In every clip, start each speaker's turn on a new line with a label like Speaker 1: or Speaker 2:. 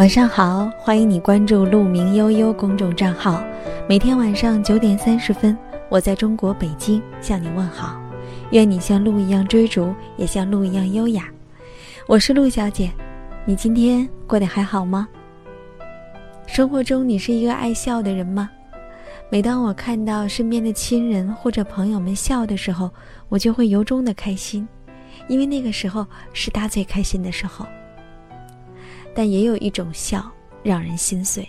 Speaker 1: 晚上好，欢迎你关注“鹿鸣悠悠”公众账号。每天晚上九点三十分，我在中国北京向你问好。愿你像鹿一样追逐，也像鹿一样优雅。我是鹿小姐，你今天过得还好吗？生活中你是一个爱笑的人吗？每当我看到身边的亲人或者朋友们笑的时候，我就会由衷的开心，因为那个时候是他最开心的时候。但也有一种笑让人心碎。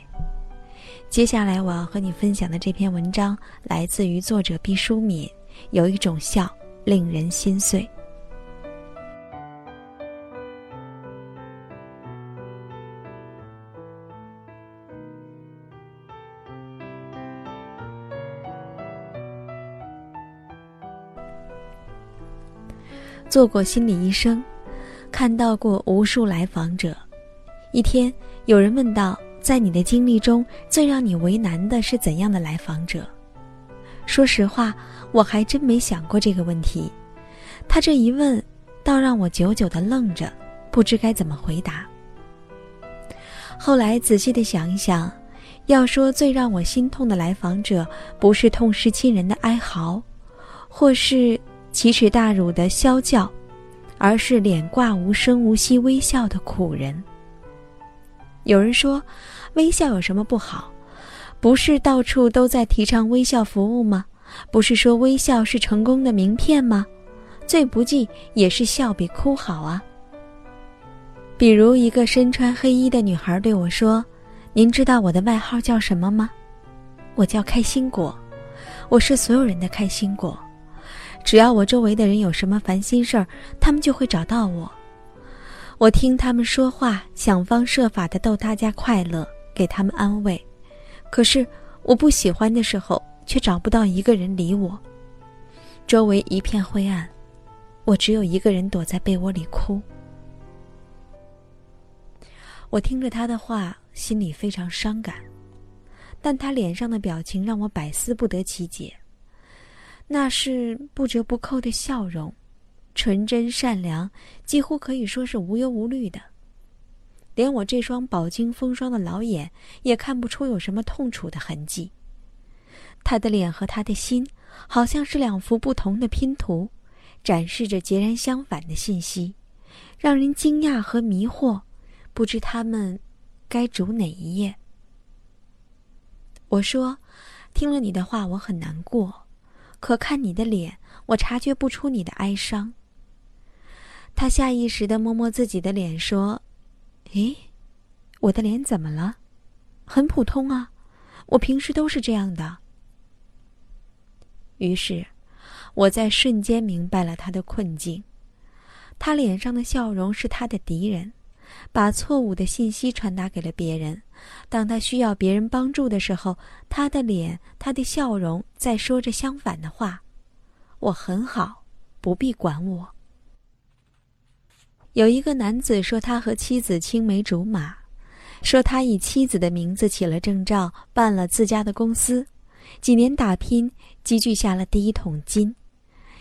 Speaker 1: 接下来我要和你分享的这篇文章来自于作者毕淑敏。有一种笑令人心碎。做过心理医生，看到过无数来访者。一天，有人问道：“在你的经历中，最让你为难的是怎样的来访者？”说实话，我还真没想过这个问题。他这一问，倒让我久久的愣着，不知该怎么回答。后来仔细的想一想，要说最让我心痛的来访者，不是痛失亲人的哀嚎，或是奇耻大辱的啸叫，而是脸挂无声无息微笑的苦人。有人说，微笑有什么不好？不是到处都在提倡微笑服务吗？不是说微笑是成功的名片吗？最不济也是笑比哭好啊。比如一个身穿黑衣的女孩对我说：“您知道我的外号叫什么吗？我叫开心果，我是所有人的开心果。只要我周围的人有什么烦心事儿，他们就会找到我。”我听他们说话，想方设法的逗大家快乐，给他们安慰。可是我不喜欢的时候，却找不到一个人理我。周围一片灰暗，我只有一个人躲在被窝里哭。我听着他的话，心里非常伤感，但他脸上的表情让我百思不得其解。那是不折不扣的笑容。纯真善良，几乎可以说是无忧无虑的。连我这双饱经风霜的老眼也看不出有什么痛楚的痕迹。他的脸和他的心，好像是两幅不同的拼图，展示着截然相反的信息，让人惊讶和迷惑，不知他们该逐哪一页。我说：“听了你的话，我很难过，可看你的脸，我察觉不出你的哀伤。”他下意识的摸摸自己的脸，说：“诶，我的脸怎么了？很普通啊，我平时都是这样的。”于是，我在瞬间明白了他的困境。他脸上的笑容是他的敌人，把错误的信息传达给了别人。当他需要别人帮助的时候，他的脸、他的笑容在说着相反的话：“我很好，不必管我。”有一个男子说，他和妻子青梅竹马，说他以妻子的名字起了证照，办了自家的公司，几年打拼，积聚下了第一桶金。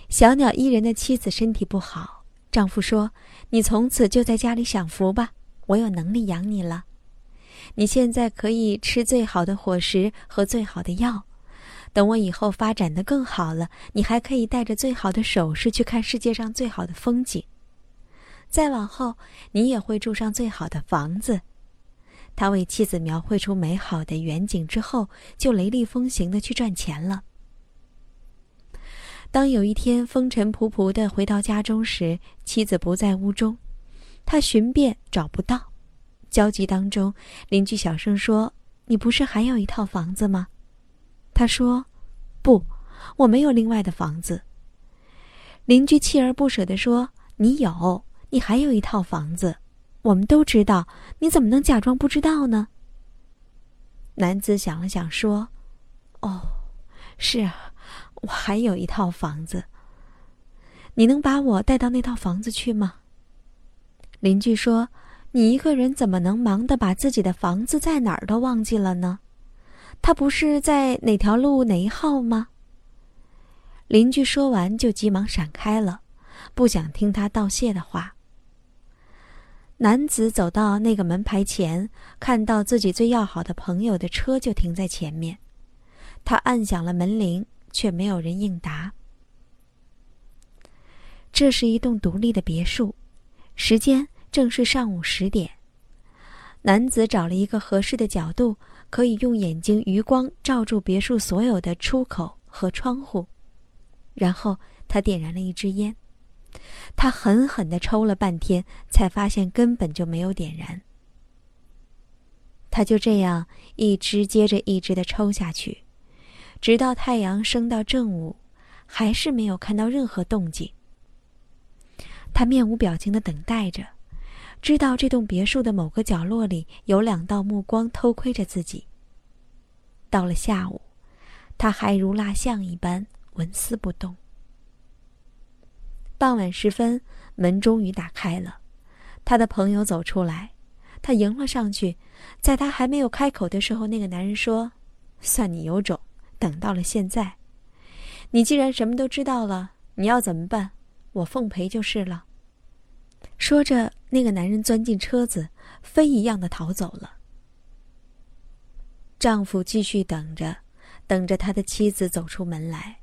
Speaker 1: 小鸟依人的妻子身体不好，丈夫说：“你从此就在家里享福吧，我有能力养你了。你现在可以吃最好的伙食和最好的药，等我以后发展的更好了，你还可以带着最好的首饰去看世界上最好的风景。”再往后，你也会住上最好的房子。他为妻子描绘出美好的远景之后，就雷厉风行的去赚钱了。当有一天风尘仆仆的回到家中时，妻子不在屋中，他寻遍找不到，焦急当中，邻居小声说：“你不是还有一套房子吗？”他说：“不，我没有另外的房子。”邻居锲而不舍地说：“你有。”你还有一套房子，我们都知道，你怎么能假装不知道呢？男子想了想说：“哦，是啊，我还有一套房子。你能把我带到那套房子去吗？”邻居说：“你一个人怎么能忙得把自己的房子在哪儿都忘记了呢？他不是在哪条路哪一号吗？”邻居说完就急忙闪开了，不想听他道谢的话。男子走到那个门牌前，看到自己最要好的朋友的车就停在前面，他按响了门铃，却没有人应答。这是一栋独立的别墅，时间正是上午十点。男子找了一个合适的角度，可以用眼睛余光照住别墅所有的出口和窗户，然后他点燃了一支烟。他狠狠地抽了半天，才发现根本就没有点燃。他就这样一支接着一支地抽下去，直到太阳升到正午，还是没有看到任何动静。他面无表情地等待着，知道这栋别墅的某个角落里有两道目光偷窥着自己。到了下午，他还如蜡像一般纹丝不动。傍晚时分，门终于打开了，他的朋友走出来，他迎了上去。在他还没有开口的时候，那个男人说：“算你有种，等到了现在。你既然什么都知道了，你要怎么办？我奉陪就是了。”说着，那个男人钻进车子，飞一样的逃走了。丈夫继续等着，等着他的妻子走出门来，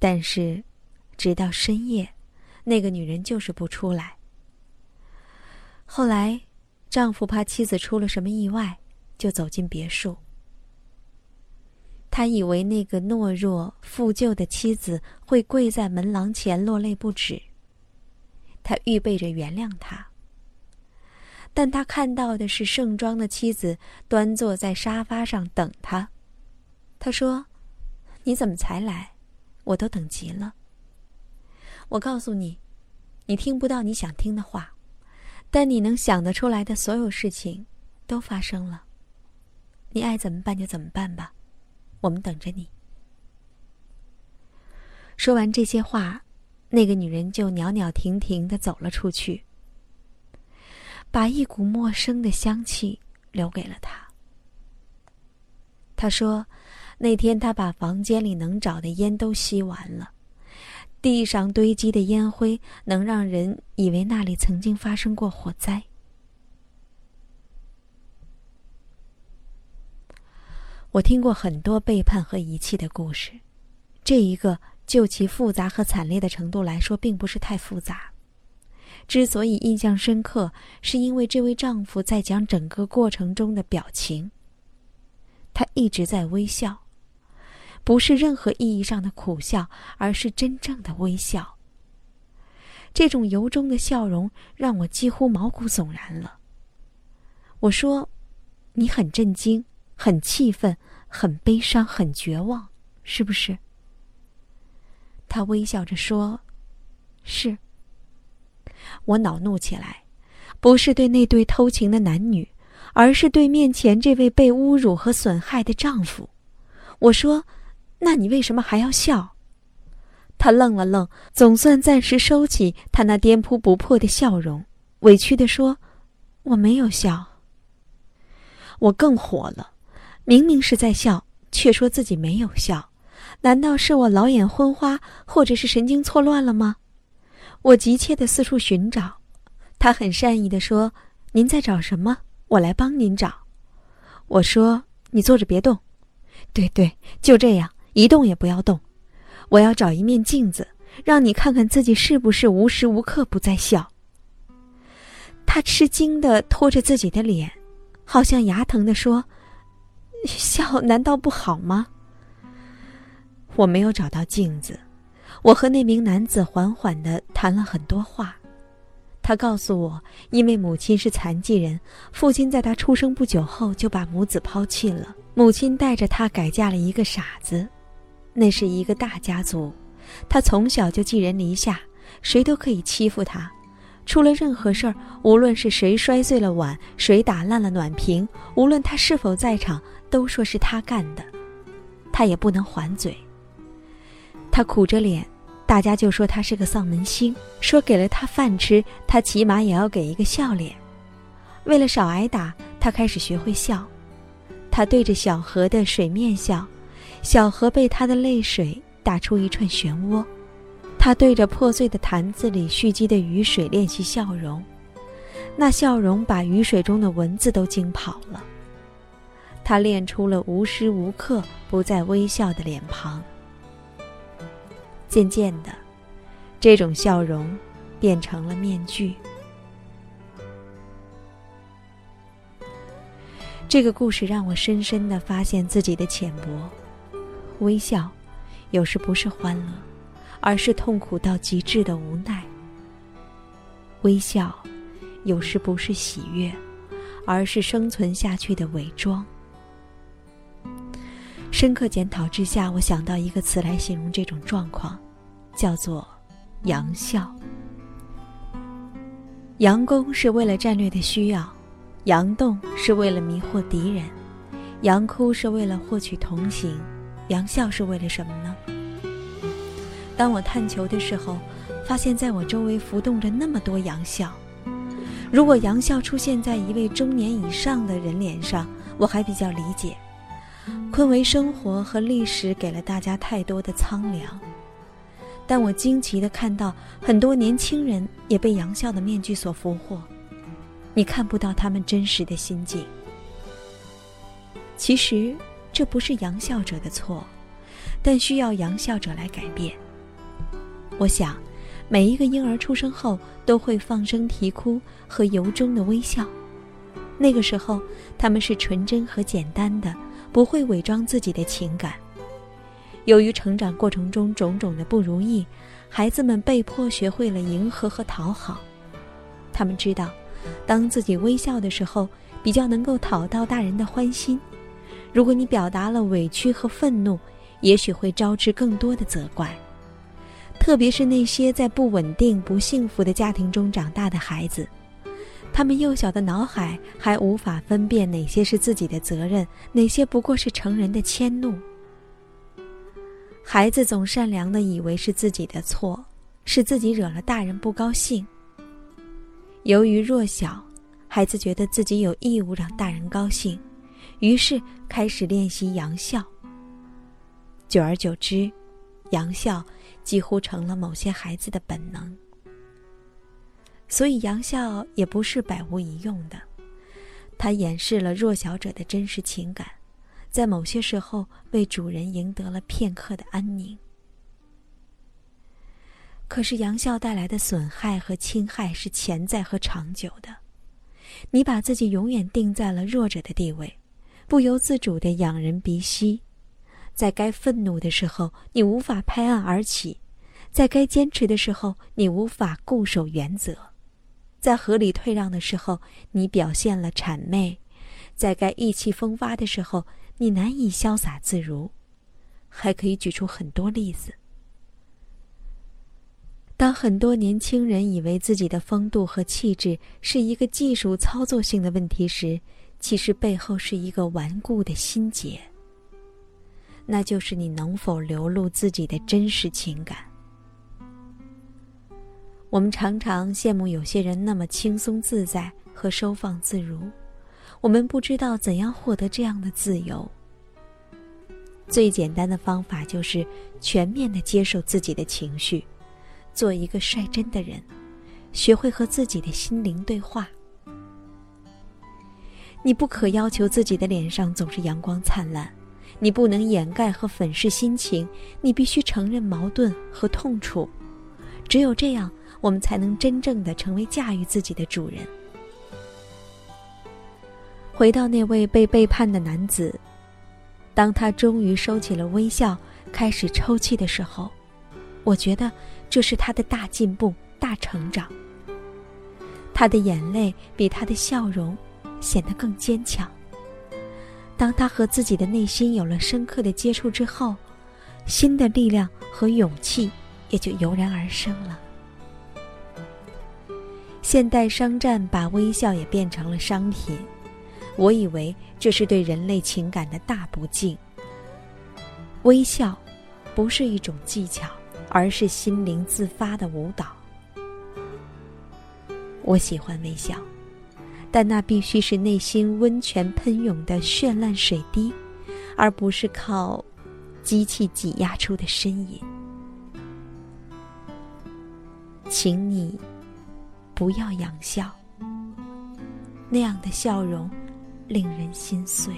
Speaker 1: 但是。直到深夜，那个女人就是不出来。后来，丈夫怕妻子出了什么意外，就走进别墅。他以为那个懦弱负疚的妻子会跪在门廊前落泪不止。他预备着原谅她，但他看到的是盛装的妻子端坐在沙发上等他。他说：“你怎么才来？我都等急了。”我告诉你，你听不到你想听的话，但你能想得出来的所有事情，都发生了。你爱怎么办就怎么办吧，我们等着你。说完这些话，那个女人就袅袅婷婷的走了出去，把一股陌生的香气留给了他。他说，那天他把房间里能找的烟都吸完了。地上堆积的烟灰能让人以为那里曾经发生过火灾。我听过很多背叛和遗弃的故事，这一个就其复杂和惨烈的程度来说，并不是太复杂。之所以印象深刻，是因为这位丈夫在讲整个过程中的表情，他一直在微笑。不是任何意义上的苦笑，而是真正的微笑。这种由衷的笑容让我几乎毛骨悚然了。我说：“你很震惊，很气愤，很悲伤，很绝望，是不是？”他微笑着说：“是。”我恼怒起来，不是对那对偷情的男女，而是对面前这位被侮辱和损害的丈夫。我说。那你为什么还要笑？他愣了愣，总算暂时收起他那颠扑不破的笑容，委屈地说：“我没有笑。”我更火了，明明是在笑，却说自己没有笑，难道是我老眼昏花，或者是神经错乱了吗？我急切地四处寻找，他很善意地说：“您在找什么？我来帮您找。”我说：“你坐着别动。”对对，就这样。一动也不要动，我要找一面镜子，让你看看自己是不是无时无刻不在笑。他吃惊的拖着自己的脸，好像牙疼的说：“笑难道不好吗？”我没有找到镜子，我和那名男子缓缓的谈了很多话。他告诉我，因为母亲是残疾人，父亲在他出生不久后就把母子抛弃了，母亲带着他改嫁了一个傻子。那是一个大家族，他从小就寄人篱下，谁都可以欺负他。出了任何事儿，无论是谁摔碎了碗，谁打烂了暖瓶，无论他是否在场，都说是他干的，他也不能还嘴。他苦着脸，大家就说他是个丧门星，说给了他饭吃，他起码也要给一个笑脸。为了少挨打，他开始学会笑，他对着小河的水面笑。小河被他的泪水打出一串漩涡，他对着破碎的坛子里蓄积的雨水练习笑容。那笑容把雨水中的蚊子都惊跑了。他练出了无时无刻不在微笑的脸庞。渐渐的，这种笑容变成了面具。这个故事让我深深的发现自己的浅薄。微笑，有时不是欢乐，而是痛苦到极致的无奈。微笑，有时不是喜悦，而是生存下去的伪装。深刻检讨之下，我想到一个词来形容这种状况，叫做“佯笑”。佯攻是为了战略的需要，佯动是为了迷惑敌人，佯哭是为了获取同情，佯笑是为了什么呢？当我探求的时候，发现在我周围浮动着那么多佯笑。如果佯笑出现在一位中年以上的人脸上，我还比较理解。昆维生活和历史给了大家太多的苍凉，但我惊奇地看到很多年轻人也被杨笑的面具所俘获，你看不到他们真实的心境。其实这不是杨笑者的错，但需要杨笑者来改变。我想，每一个婴儿出生后都会放声啼哭和由衷的微笑，那个时候他们是纯真和简单的。不会伪装自己的情感。由于成长过程中种种的不如意，孩子们被迫学会了迎合和讨好。他们知道，当自己微笑的时候，比较能够讨到大人的欢心。如果你表达了委屈和愤怒，也许会招致更多的责怪。特别是那些在不稳定、不幸福的家庭中长大的孩子。他们幼小的脑海还无法分辨哪些是自己的责任，哪些不过是成人的迁怒。孩子总善良的以为是自己的错，是自己惹了大人不高兴。由于弱小，孩子觉得自己有义务让大人高兴，于是开始练习佯笑。久而久之，佯笑几乎成了某些孩子的本能。所以，杨笑也不是百无一用的。他掩饰了弱小者的真实情感，在某些时候为主人赢得了片刻的安宁。可是，杨笑带来的损害和侵害是潜在和长久的。你把自己永远定在了弱者的地位，不由自主的仰人鼻息。在该愤怒的时候，你无法拍案而起；在该坚持的时候，你无法固守原则。在合理退让的时候，你表现了谄媚；在该意气风发的时候，你难以潇洒自如。还可以举出很多例子。当很多年轻人以为自己的风度和气质是一个技术操作性的问题时，其实背后是一个顽固的心结。那就是你能否流露自己的真实情感。我们常常羡慕有些人那么轻松自在和收放自如，我们不知道怎样获得这样的自由。最简单的方法就是全面的接受自己的情绪，做一个率真的人，学会和自己的心灵对话。你不可要求自己的脸上总是阳光灿烂，你不能掩盖和粉饰心情，你必须承认矛盾和痛楚，只有这样。我们才能真正的成为驾驭自己的主人。回到那位被背叛的男子，当他终于收起了微笑，开始抽泣的时候，我觉得这是他的大进步、大成长。他的眼泪比他的笑容显得更坚强。当他和自己的内心有了深刻的接触之后，新的力量和勇气也就油然而生了。现代商战把微笑也变成了商品，我以为这是对人类情感的大不敬。微笑，不是一种技巧，而是心灵自发的舞蹈。我喜欢微笑，但那必须是内心温泉喷涌的绚烂水滴，而不是靠机器挤压出的身影。请你。不要仰笑。那样的笑容，令人心碎。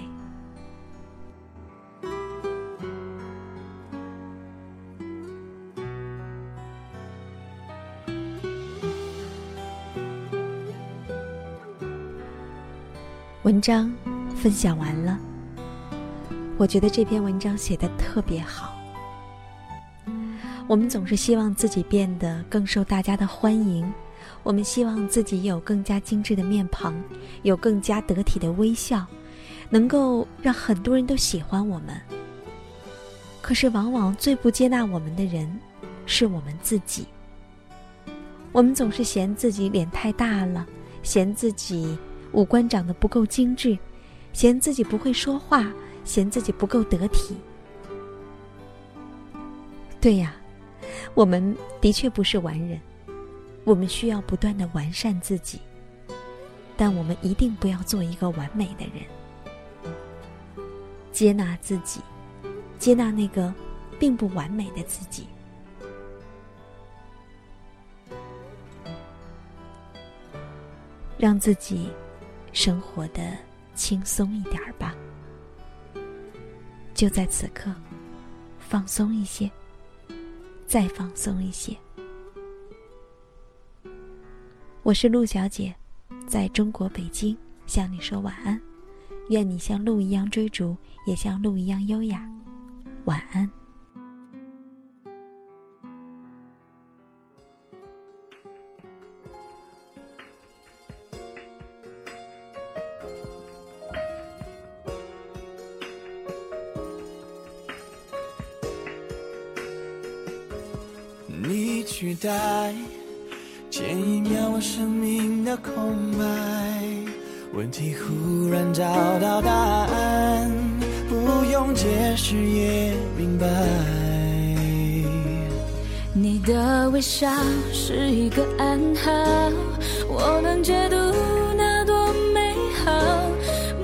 Speaker 1: 文章分享完了，我觉得这篇文章写的特别好。我们总是希望自己变得更受大家的欢迎，我们希望自己有更加精致的面庞，有更加得体的微笑，能够让很多人都喜欢我们。可是，往往最不接纳我们的人，是我们自己。我们总是嫌自己脸太大了，嫌自己。五官长得不够精致，嫌自己不会说话，嫌自己不够得体。对呀，我们的确不是完人，我们需要不断的完善自己，但我们一定不要做一个完美的人。接纳自己，接纳那个并不完美的自己，让自己。生活的轻松一点吧，就在此刻，放松一些，再放松一些。我是陆小姐，在中国北京向你说晚安，愿你像鹿一样追逐，也像鹿一样优雅。晚安。
Speaker 2: 的
Speaker 3: 微笑是一个暗号，我能解读那多美好。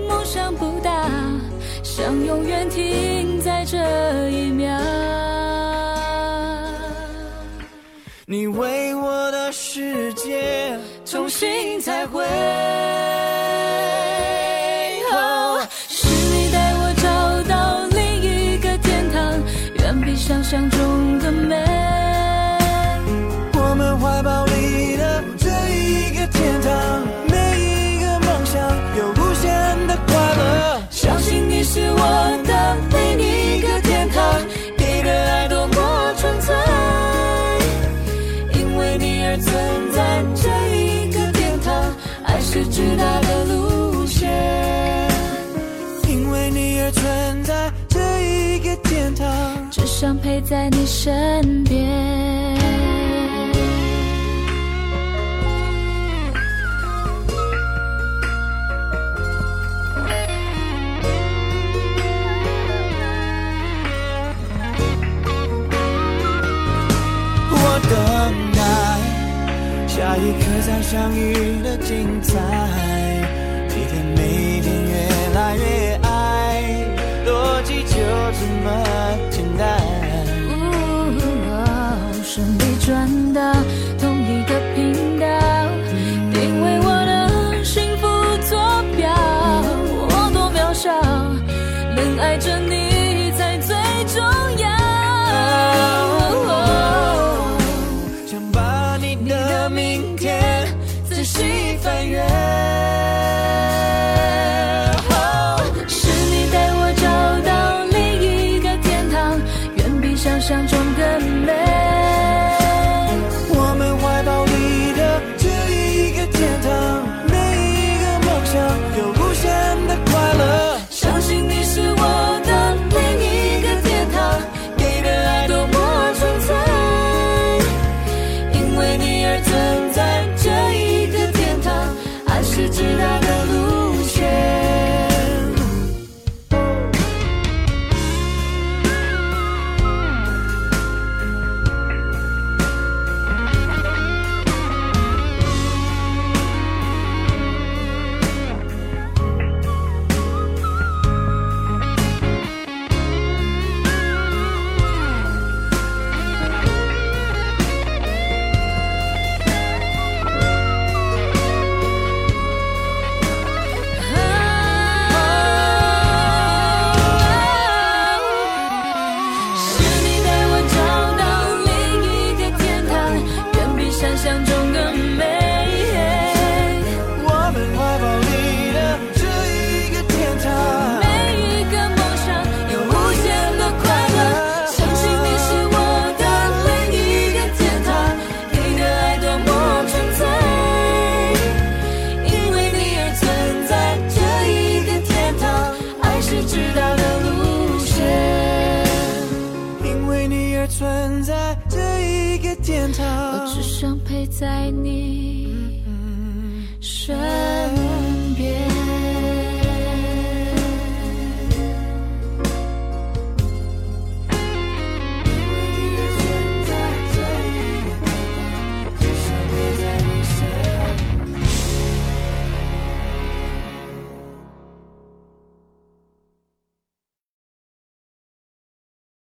Speaker 3: 梦想不大，想永远停在这一秒。
Speaker 2: 你为我的世界重新彩绘，
Speaker 3: 想陪在你身边。
Speaker 2: 我等待下一刻再相遇的精彩，每天每天越来越
Speaker 3: 转到同一个频道我只想陪在你身边。